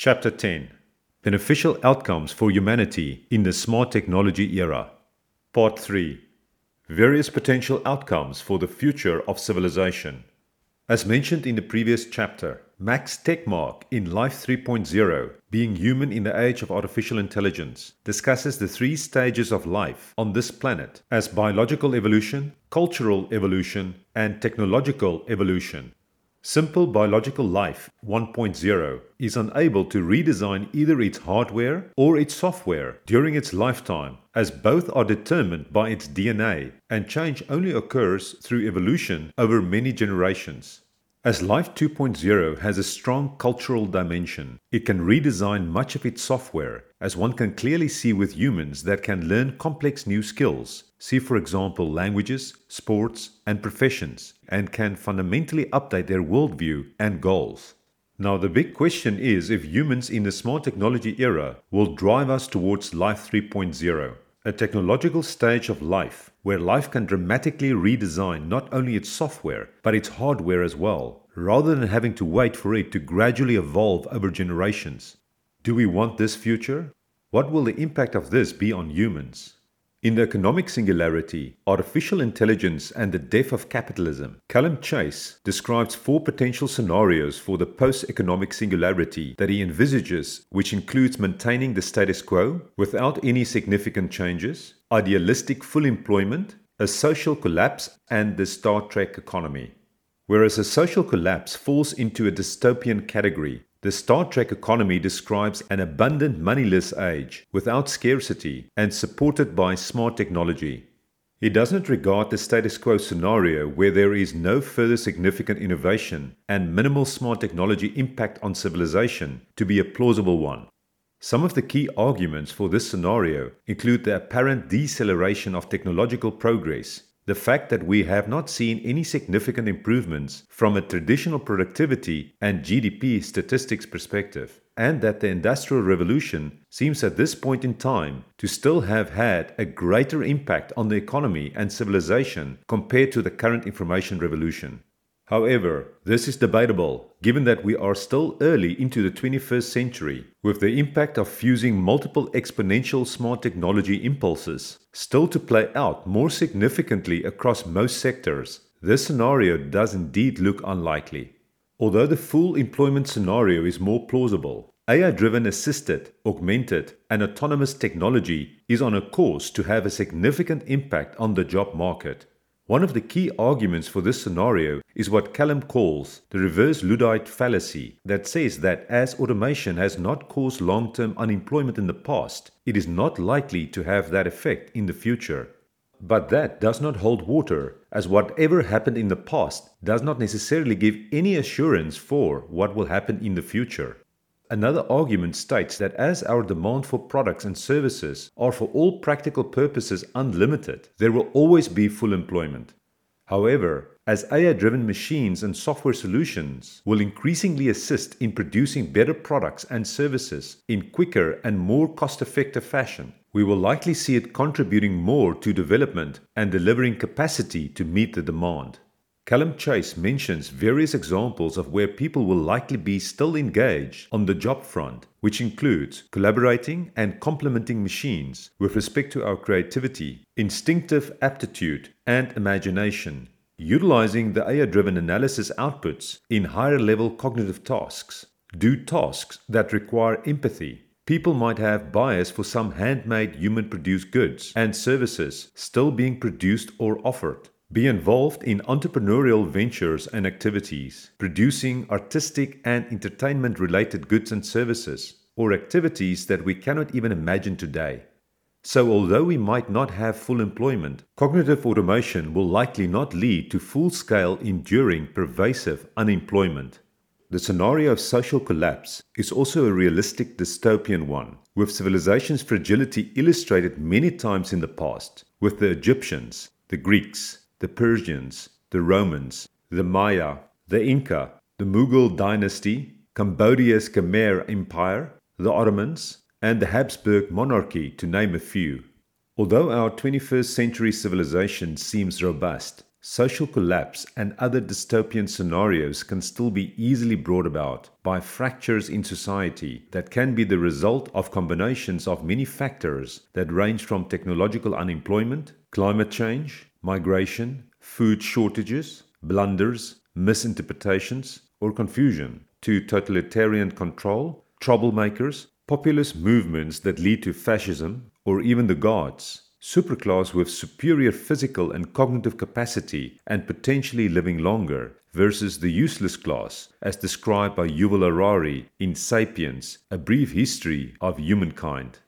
Chapter 10 Beneficial Outcomes for Humanity in the Smart Technology Era. Part 3 Various Potential Outcomes for the Future of Civilization. As mentioned in the previous chapter, Max Tegmark in Life 3.0, Being Human in the Age of Artificial Intelligence, discusses the three stages of life on this planet as biological evolution, cultural evolution, and technological evolution. Simple biological life 1.0 is unable to redesign either its hardware or its software during its lifetime, as both are determined by its DNA, and change only occurs through evolution over many generations. As Life 2.0 has a strong cultural dimension, it can redesign much of its software, as one can clearly see with humans that can learn complex new skills, see for example languages, sports, and professions, and can fundamentally update their worldview and goals. Now, the big question is if humans in the smart technology era will drive us towards Life 3.0 a technological stage of life where life can dramatically redesign not only its software but its hardware as well, rather than having to wait for it to gradually evolve over generations. Do we want this future? What will the impact of this be on humans? In the economic singularity, artificial intelligence and the death of capitalism, Calum Chace describes four potential scenarios for the post economic singularity that he envisages, which includes maintaining the status quo without any significant changes, idealistic full employment, a social collapse, and the Star Trek economy. Whereas a social collapse falls into a dystopian category, the Star Trek economy describes an abundant moneyless age without scarcity and supported by smart technology. He doesn't regard the status quo scenario where there is no further significant innovation and minimal smart technology impact on civilization to be a plausible one. Some of the key arguments for this scenario include the apparent deceleration of technological progress the fact that we have not seen any significant improvements from a traditional productivity and GDP statistics perspective, and that the Industrial Revolution seems at this point in time to still have had a greater impact on the economy and civilization compared to the current information revolution. However, this is debatable given that we are still early into the 21st century, with the impact of fusing multiple exponential smart technology impulses still to play out more significantly across most sectors. This scenario does indeed look unlikely. Although the full employment scenario is more plausible, AI driven assisted, augmented, and autonomous technology is on a course to have a significant impact on the job market. One of the key arguments for this scenario is what Calum calls the reverse Luddite fallacy, that says that as automation has not caused long term unemployment in the past, it is not likely to have that effect in the future. But that does not hold water, as whatever happened in the past does not necessarily give any assurance for what will happen in the future. Another argument states that as our demand for products and services are for all practical purposes unlimited, there will always be full employment. However, as AI driven machines and software solutions will increasingly assist in producing better products and services in quicker and more cost effective fashion, we will likely see it contributing more to development and delivering capacity to meet the demand. Calum Chace mentions various examples of where people will likely be still engaged on the job front, which includes collaborating and complementing machines with respect to our creativity, instinctive aptitude, and imagination, utilizing the AI driven analysis outputs in higher level cognitive tasks, do tasks that require empathy. People might have bias for some handmade human produced goods and services still being produced or offered be involved in entrepreneurial ventures and activities, producing artistic and entertainment related goods and services, or activities that we cannot even imagine today. So, although we might not have full employment, cognitive automation will likely not lead to full scale, enduring, pervasive unemployment. The scenario of social collapse is also a realistic dystopian one, with civilization's fragility illustrated many times in the past, with the Egyptians, the Greeks, the Persians, the Romans, the Maya, the Inca, the Mughal dynasty, Cambodia's Khmer Empire, the Ottomans, and the Habsburg monarchy, to name a few. Although our 21st century civilization seems robust, social collapse and other dystopian scenarios can still be easily brought about by fractures in society that can be the result of combinations of many factors that range from technological unemployment, climate change, migration, food shortages, blunders, misinterpretations, or confusion, to totalitarian control, troublemakers, populist movements that lead to fascism, or even the gods superclass with superior physical and cognitive capacity and potentially living longer, versus the useless class, as described by Yuval Harari in Sapiens, A Brief History of Humankind.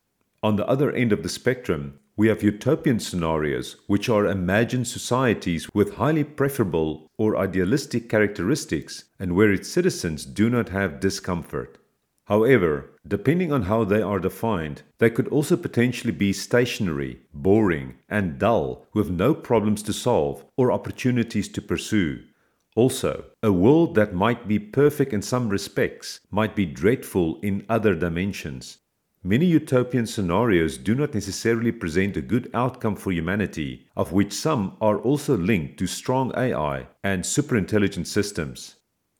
On the other end of the spectrum, we have utopian scenarios, which are imagined societies with highly preferable or idealistic characteristics and where its citizens do not have discomfort. However, depending on how they are defined, they could also potentially be stationary, boring, and dull with no problems to solve or opportunities to pursue. Also, a world that might be perfect in some respects might be dreadful in other dimensions. Many utopian scenarios do not necessarily present a good outcome for humanity, of which some are also linked to strong AI and superintelligent systems.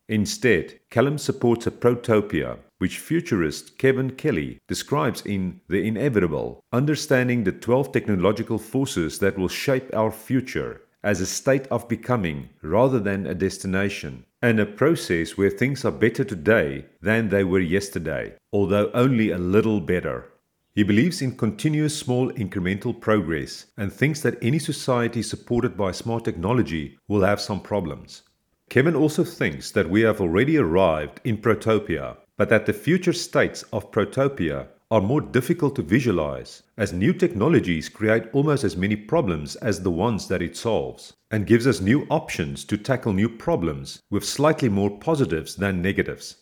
Instead, Calum supports a protopia which futurist Kevin Kelly describes in The Inevitable, understanding the 12 technological forces that will shape our future as a state of becoming rather than a destination, and a process where things are better today than they were yesterday, although only a little better. He believes in continuous small incremental progress and thinks that any society supported by smart technology will have some problems. Kevin also thinks that we have already arrived in Protopia but that the future states of protopia are more difficult to visualize, as new technologies create almost as many problems as the ones that it solves, and gives us new options to tackle new problems with slightly more positives than negatives.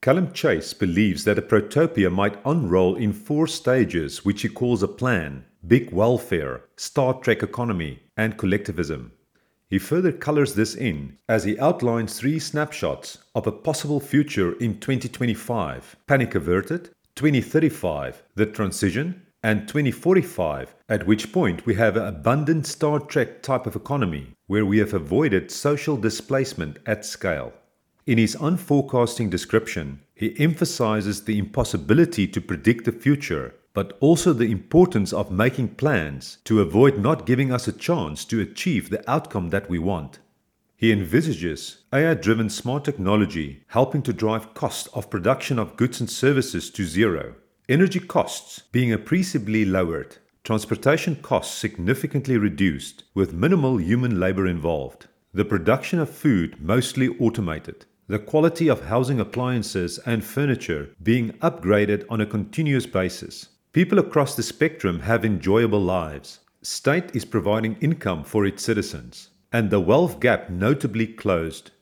Calum Chace believes that a protopia might unroll in four stages, which he calls a plan big welfare, Star Trek economy, and collectivism. He further colors this in as he outlines three snapshots of a possible future in 2025, panic averted, 2035, the transition, and 2045, at which point we have an abundant Star Trek type of economy where we have avoided social displacement at scale. In his unforecasting description, he emphasizes the impossibility to predict the future but also the importance of making plans to avoid not giving us a chance to achieve the outcome that we want. He envisages AI driven smart technology helping to drive cost of production of goods and services to zero, energy costs being appreciably lowered, transportation costs significantly reduced with minimal human labor involved, the production of food mostly automated, the quality of housing appliances and furniture being upgraded on a continuous basis, People across the spectrum have enjoyable lives. State is providing income for its citizens, and the wealth gap notably closed.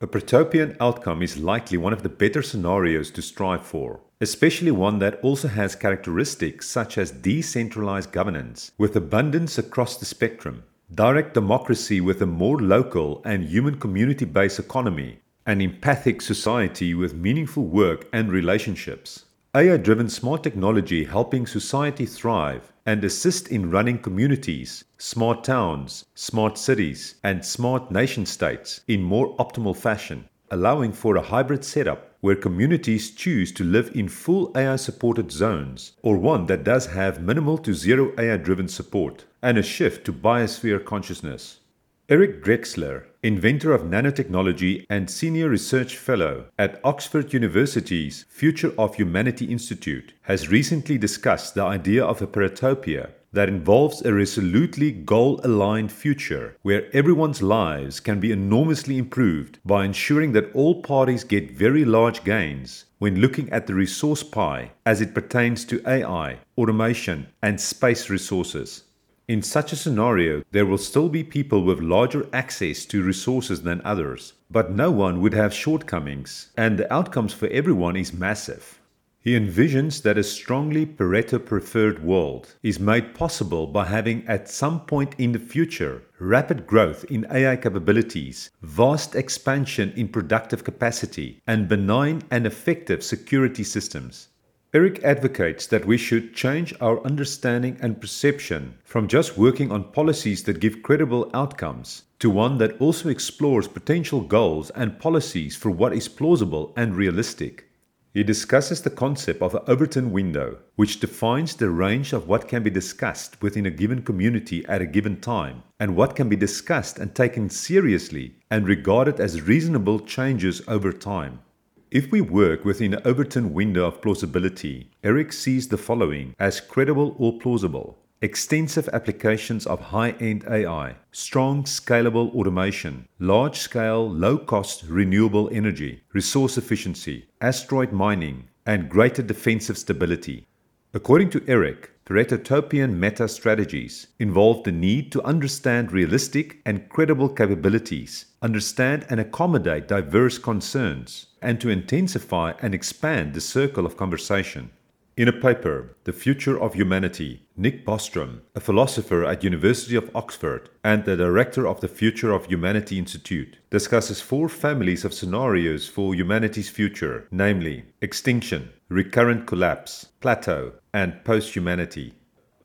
A protopian outcome is likely one of the better scenarios to strive for, especially one that also has characteristics such as decentralized governance with abundance across the spectrum, direct democracy with a more local and human community based economy, an empathic society with meaningful work and relationships. AI driven smart technology helping society thrive and assist in running communities, smart towns, smart cities, and smart nation states in more optimal fashion, allowing for a hybrid setup where communities choose to live in full AI supported zones or one that does have minimal to zero AI driven support and a shift to biosphere consciousness. Eric Drexler, inventor of nanotechnology and senior research fellow at Oxford University's Future of Humanity Institute, has recently discussed the idea of a paretotopia that involves a resolutely goal aligned future where everyone's lives can be enormously improved by ensuring that all parties get very large gains when looking at the resource pie as it pertains to AI, automation, and space resources. In such a scenario, there will still be people with larger access to resources than others, but no one would have shortcomings, and the outcomes for everyone is massive. He envisions that a strongly Pareto preferred world is made possible by having at some point in the future rapid growth in AI capabilities, vast expansion in productive capacity, and benign and effective security systems. Eric advocates that we should change our understanding and perception from just working on policies that give credible outcomes to one that also explores potential goals and policies for what is plausible and realistic. He discusses the concept of the Overton window, which defines the range of what can be discussed within a given community at a given time, and what can be discussed and taken seriously and regarded as reasonable changes over time. If we work within the Overton window of plausibility, Eric sees the following as credible or plausible extensive applications of high end AI, strong scalable automation, large scale, low cost renewable energy, resource efficiency, asteroid mining, and greater defensive stability. According to Eric, Paretotopian meta strategies involve the need to understand realistic and credible capabilities, understand and accommodate diverse concerns, and to intensify and expand the circle of conversation. In a paper, The Future of Humanity, Nick Bostrom, a philosopher at University of Oxford and the director of the Future of Humanity Institute, discusses four families of scenarios for humanity's future, namely extinction, recurrent collapse, plateau, and post-humanity.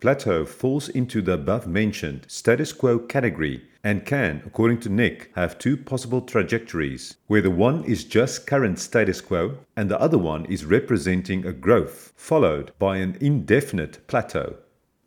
Plateau falls into the above mentioned status quo category and can, according to Nick, have two possible trajectories, where the one is just current status quo and the other one is representing a growth, followed by an indefinite plateau.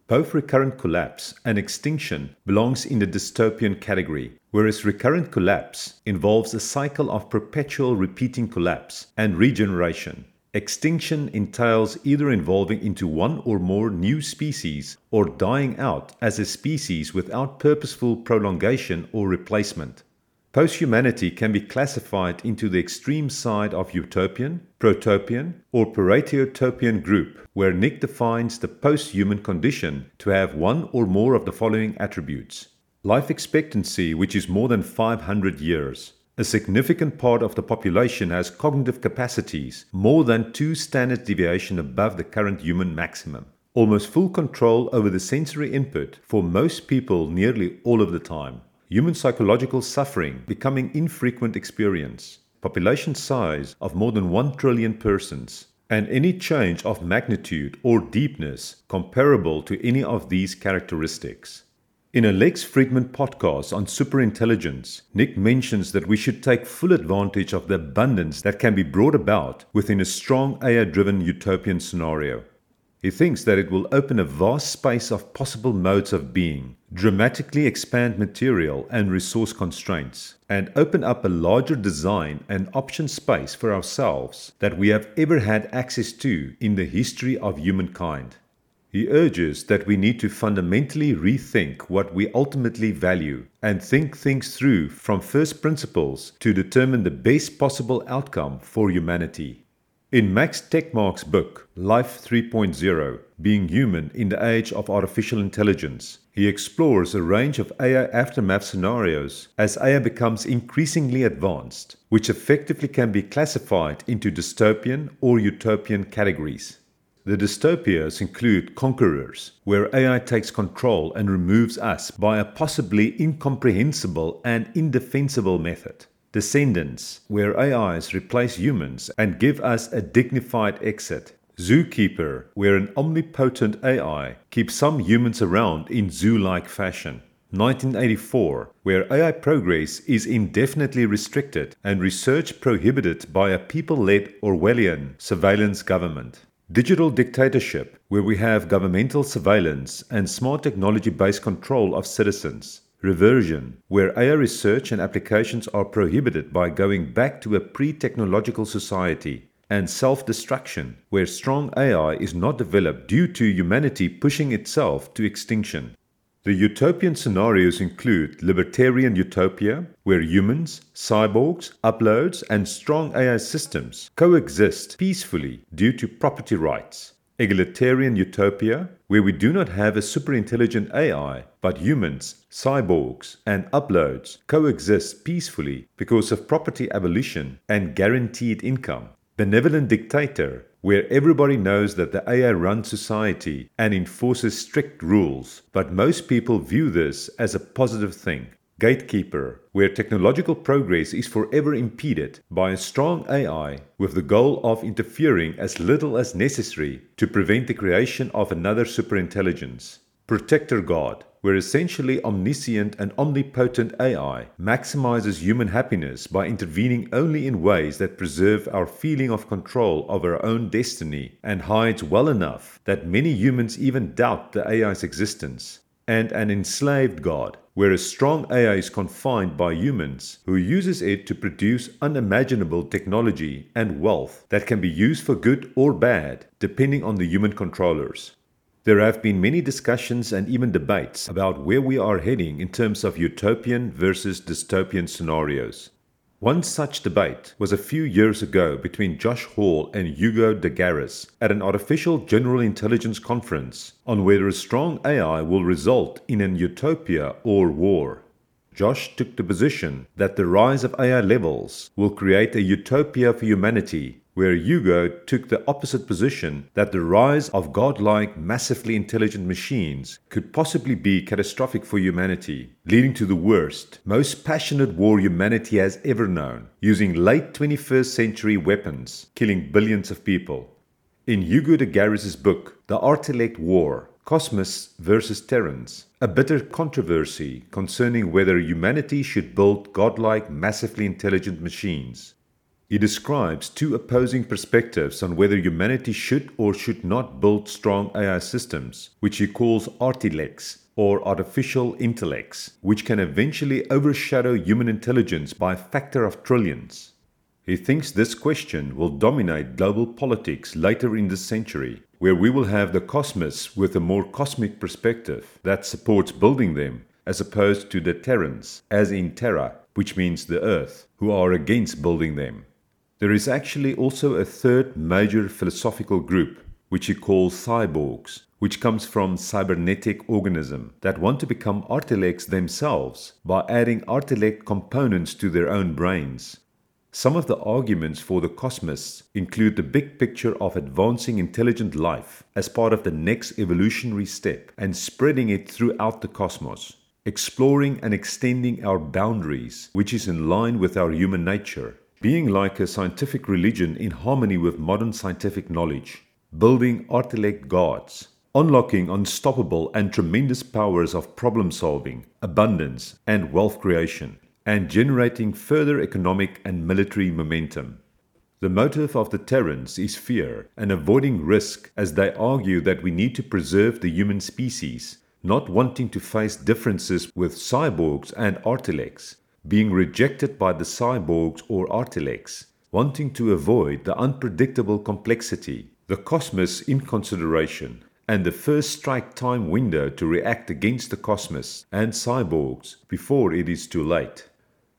Both recurrent collapse and extinction belongs in the dystopian category, whereas recurrent collapse involves a cycle of perpetual repeating collapse and regeneration. Extinction entails either evolving into one or more new species or dying out as a species without purposeful prolongation or replacement. Posthumanity can be classified into the extreme side of utopian, protopian, or paretotopian group, where Nick defines the post-human condition to have one or more of the following attributes. Life expectancy, which is more than 500 years. A significant part of the population has cognitive capacities more than two standard deviation above the current human maximum. Almost full control over the sensory input for most people nearly all of the time. Human psychological suffering becoming infrequent experience. Population size of more than 1 trillion persons. And any change of magnitude or deepness comparable to any of these characteristics. In a Lex Fridman podcast on superintelligence, Nick mentions that we should take full advantage of the abundance that can be brought about within a strong AI driven utopian scenario. He thinks that it will open a vast space of possible modes of being, dramatically expand material and resource constraints, and open up a larger design and option space for ourselves that we have ever had access to in the history of humankind. He urges that we need to fundamentally rethink what we ultimately value and think things through from first principles to determine the best possible outcome for humanity. In Max Tegmark's book, Life 3.0 Being Human in the Age of Artificial Intelligence, he explores a range of AI aftermath scenarios as AI becomes increasingly advanced, which effectively can be classified into dystopian or utopian categories. The dystopias include conquerors, where AI takes control and removes us by a possibly incomprehensible and indefensible method. Descendants, where AIs replace humans and give us a dignified exit. Zookeeper, where an omnipotent AI keeps some humans around in zoo like fashion. 1984, where AI progress is indefinitely restricted and research prohibited by a people led Orwellian surveillance government. Digital dictatorship, where we have governmental surveillance and smart technology based control of citizens. Reversion, where AI research and applications are prohibited by going back to a pre technological society. And self destruction, where strong AI is not developed due to humanity pushing itself to extinction. The utopian scenarios include libertarian utopia, where humans, cyborgs, uploads, and strong AI systems coexist peacefully due to property rights. Egalitarian utopia, where we do not have a superintelligent AI, but humans, cyborgs, and uploads coexist peacefully because of property abolition and guaranteed income. Benevolent dictator, where everybody knows that the AI runs society and enforces strict rules, but most people view this as a positive thing. gatekeeper, where technological progress is forever impeded by a strong AI with the goal of interfering as little as necessary to prevent the creation of another superintelligence. Protector God, where essentially omniscient and omnipotent AI maximizes human happiness by intervening only in ways that preserve our feeling of control of our own destiny and hides well enough that many humans even doubt the AI's existence. And an enslaved God, where a strong AI is confined by humans who uses it to produce unimaginable technology and wealth that can be used for good or bad depending on the human controllers. There have been many discussions and even debates about where we are heading in terms of utopian versus dystopian scenarios. One such debate was a few years ago between Josh Hall and Hugo de Garis at an artificial general intelligence conference on whether a strong AI will result in an utopia or war. Josh took the position that the rise of AI levels will create a utopia for humanity where Hugo took the opposite position that the rise of godlike, massively intelligent machines could possibly be catastrophic for humanity, leading to the worst, most passionate war humanity has ever known, using late 21st century weapons, killing billions of people. In Hugo de Garis's book, The Artilect War, Cosmists versus Terrans, a bitter controversy concerning whether humanity should build godlike, massively intelligent machines, he describes two opposing perspectives on whether humanity should or should not build strong AI systems, which he calls artilects or artificial intellects, which can eventually overshadow human intelligence by a factor of trillions. He thinks this question will dominate global politics later in this century, where we will have the Cosmists with a more cosmic perspective that supports building them, as opposed to the Terrans, as in Terra, which means the Earth, who are against building them. There is actually also a third major philosophical group, which he calls cyborgs, which comes from cybernetic organism that want to become artilects themselves by adding artilect components to their own brains. Some of the arguments for the Cosmists include the big picture of advancing intelligent life as part of the next evolutionary step and spreading it throughout the cosmos, exploring and extending our boundaries, which is in line with our human nature, being like a scientific religion in harmony with modern scientific knowledge, building artilect gods, unlocking unstoppable and tremendous powers of problem solving, abundance, and wealth creation, and generating further economic and military momentum. The motive of the Terrans is fear and avoiding risk as they argue that we need to preserve the human species, not wanting to face differences with cyborgs and artilects, being rejected by the cyborgs or artilects, wanting to avoid the unpredictable complexity, the cosmos in consideration, and the first strike time window to react against the Cosmists and cyborgs before it is too late.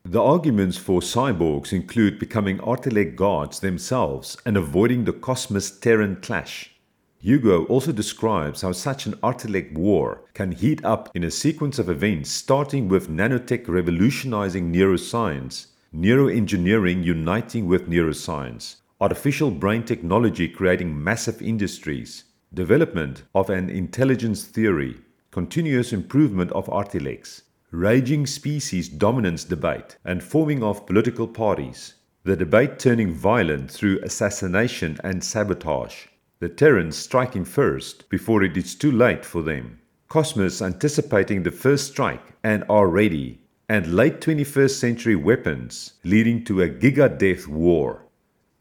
The arguments for cyborgs include becoming artilect gods themselves and avoiding the Cosmist Terran clash. Hugo also describes how such an artilect war can heat up in a sequence of events starting with nanotech revolutionizing neuroscience, neuroengineering uniting with neuroscience, artificial brain technology creating massive industries, development of an intelligence theory, continuous improvement of artilects, raging species dominance debate, and forming of political parties. The debate turning violent through assassination and sabotage the Terrans striking first before it is too late for them. Cosmists anticipating the first strike and are ready, and late 21st century weapons leading to a giga-death war.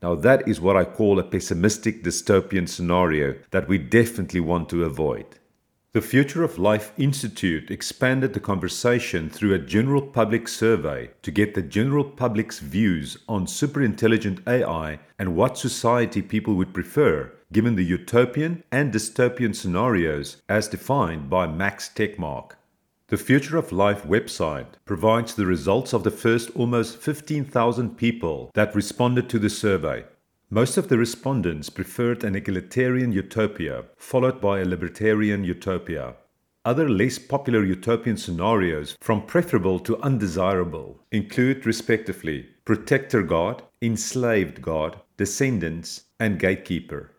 Now that is what I call a pessimistic dystopian scenario that we definitely want to avoid. The Future of Life Institute expanded the conversation through a general public survey to get the general public's views on superintelligent AI and what society people would prefer given the utopian and dystopian scenarios as defined by Max Tegmark. The Future of Life website provides the results of the first almost 15,000 people that responded to the survey. Most of the respondents preferred an egalitarian utopia, followed by a libertarian utopia. Other less popular utopian scenarios, from preferable to undesirable, include respectively protector god, enslaved god, descendants, and gatekeeper.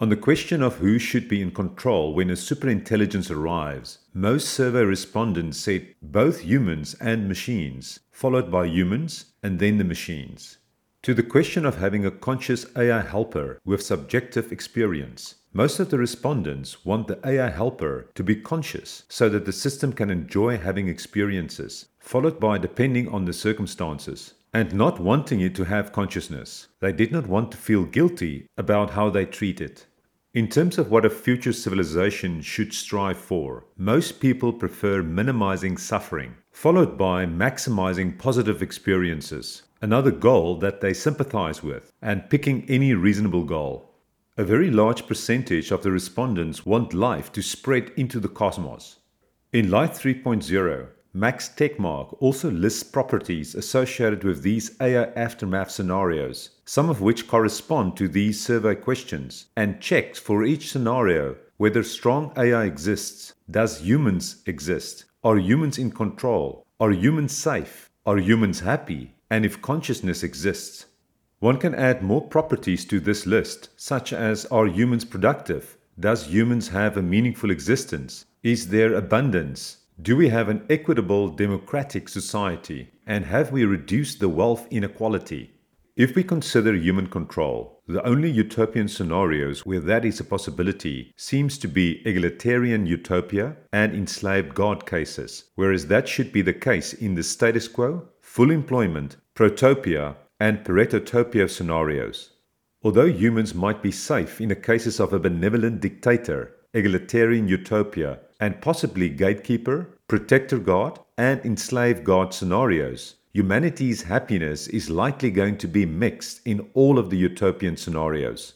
On the question of who should be in control when a superintelligence arrives, most survey respondents said both humans and machines, followed by humans and then the machines. To the question of having a conscious AI helper with subjective experience, most of the respondents want the AI helper to be conscious so that the system can enjoy having experiences, followed by depending on the circumstances, and not wanting it to have consciousness. They did not want to feel guilty about how they treat it. In terms of what a future civilization should strive for, most people prefer minimizing suffering, followed by maximizing positive experiences, another goal that they sympathize with, and picking any reasonable goal. A very large percentage of the respondents want life to spread into the cosmos. In Life 3.0, Max Tegmark also lists properties associated with these AI aftermath scenarios, some of which correspond to these survey questions, and checks for each scenario whether strong AI exists, does humans exist, are humans in control, are humans safe, are humans happy, and if consciousness exists. One can add more properties to this list, such as are humans productive? Does humans have a meaningful existence? Is there abundance? Do we have an equitable democratic society? And have we reduced the wealth inequality? If we consider human control, the only utopian scenarios where that is a possibility seems to be egalitarian utopia and enslaved God cases, whereas that should be the case in the status quo, full employment, protopia, and paretotopia scenarios. Although humans might be safe in the cases of a benevolent dictator, egalitarian utopia, and possibly gatekeeper, protector God, and enslaved God scenarios, humanity's happiness is likely going to be mixed in all of the utopian scenarios.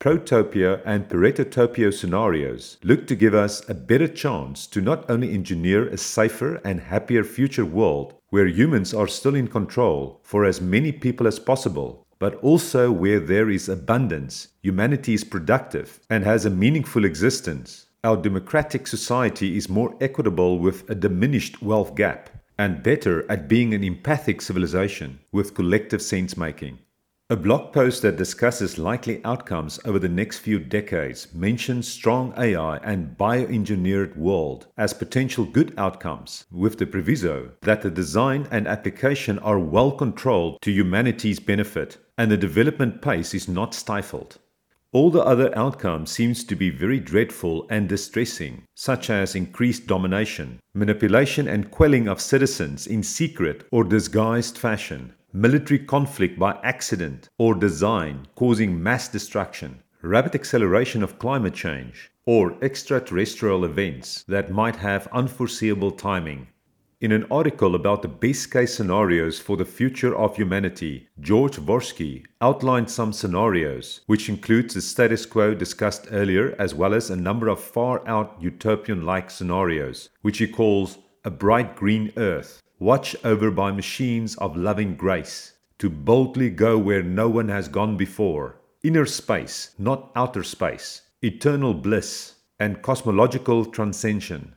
Protopia and Paretotopia scenarios look to give us a better chance to not only engineer a safer and happier future world where humans are still in control for as many people as possible, but also where there is abundance, humanity is productive and has a meaningful existence. Our democratic society is more equitable with a diminished wealth gap and better at being an empathic civilization with collective sense making. A blog post that discusses likely outcomes over the next few decades mentions strong AI and bioengineered world as potential good outcomes, with the proviso that the design and application are well controlled to humanity's benefit and the development pace is not stifled. All the other outcomes seems to be very dreadful and distressing, such as increased domination, manipulation and quelling of citizens in secret or disguised fashion, military conflict by accident or design causing mass destruction, rapid acceleration of climate change, or extraterrestrial events that might have unforeseeable timing. In an article about the best case scenarios for the future of humanity, George Dvorsky outlined some scenarios, which includes the status quo discussed earlier, as well as a number of far out utopian like scenarios, which he calls a bright green earth, watched over by machines of loving grace, to boldly go where no one has gone before, inner space, not outer space, eternal bliss, and cosmological transcension.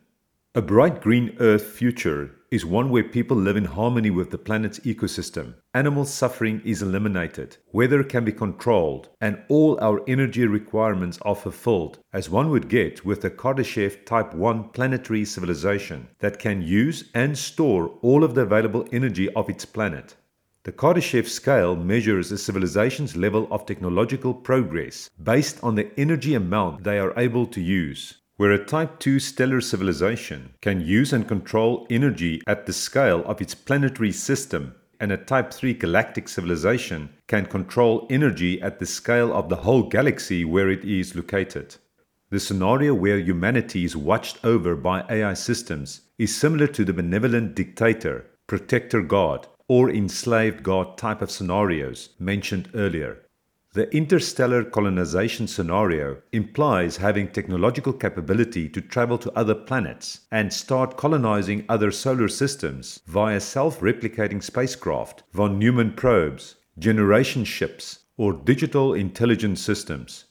A bright green earth future is one where people live in harmony with the planet's ecosystem. Animal suffering is eliminated, weather can be controlled, and all our energy requirements are fulfilled, as one would get with a Kardashev Type 1 planetary civilization that can use and store all of the available energy of its planet. The Kardashev scale measures a civilization's level of technological progress based on the energy amount they are able to use where a Type 2 stellar civilization can use and control energy at the scale of its planetary system, and a Type 3 galactic civilization can control energy at the scale of the whole galaxy where it is located. The scenario where humanity is watched over by AI systems is similar to the benevolent dictator, protector God, or enslaved God type of scenarios mentioned earlier. The interstellar colonization scenario implies having technological capability to travel to other planets and start colonizing other solar systems via self replicating spacecraft, von Neumann probes, generation ships, or digital intelligence systems.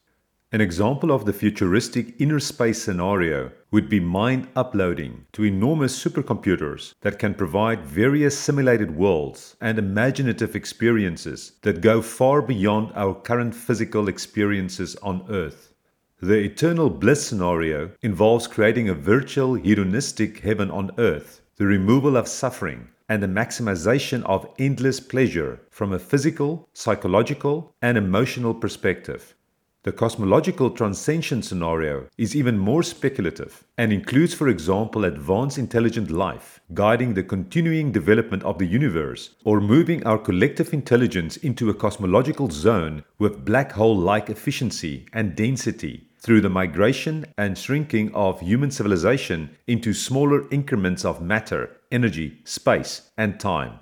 An example of the futuristic inner space scenario would be mind uploading to enormous supercomputers that can provide various simulated worlds and imaginative experiences that go far beyond our current physical experiences on Earth. The eternal bliss scenario involves creating a virtual hedonistic heaven on earth, the removal of suffering, and the maximization of endless pleasure from a physical, psychological, and emotional perspective. The cosmological transcension scenario is even more speculative and includes, for example, advanced intelligent life, guiding the continuing development of the universe, or moving our collective intelligence into a cosmological zone with black hole like efficiency and density through the migration and shrinking of human civilization into smaller increments of matter, energy, space, and time.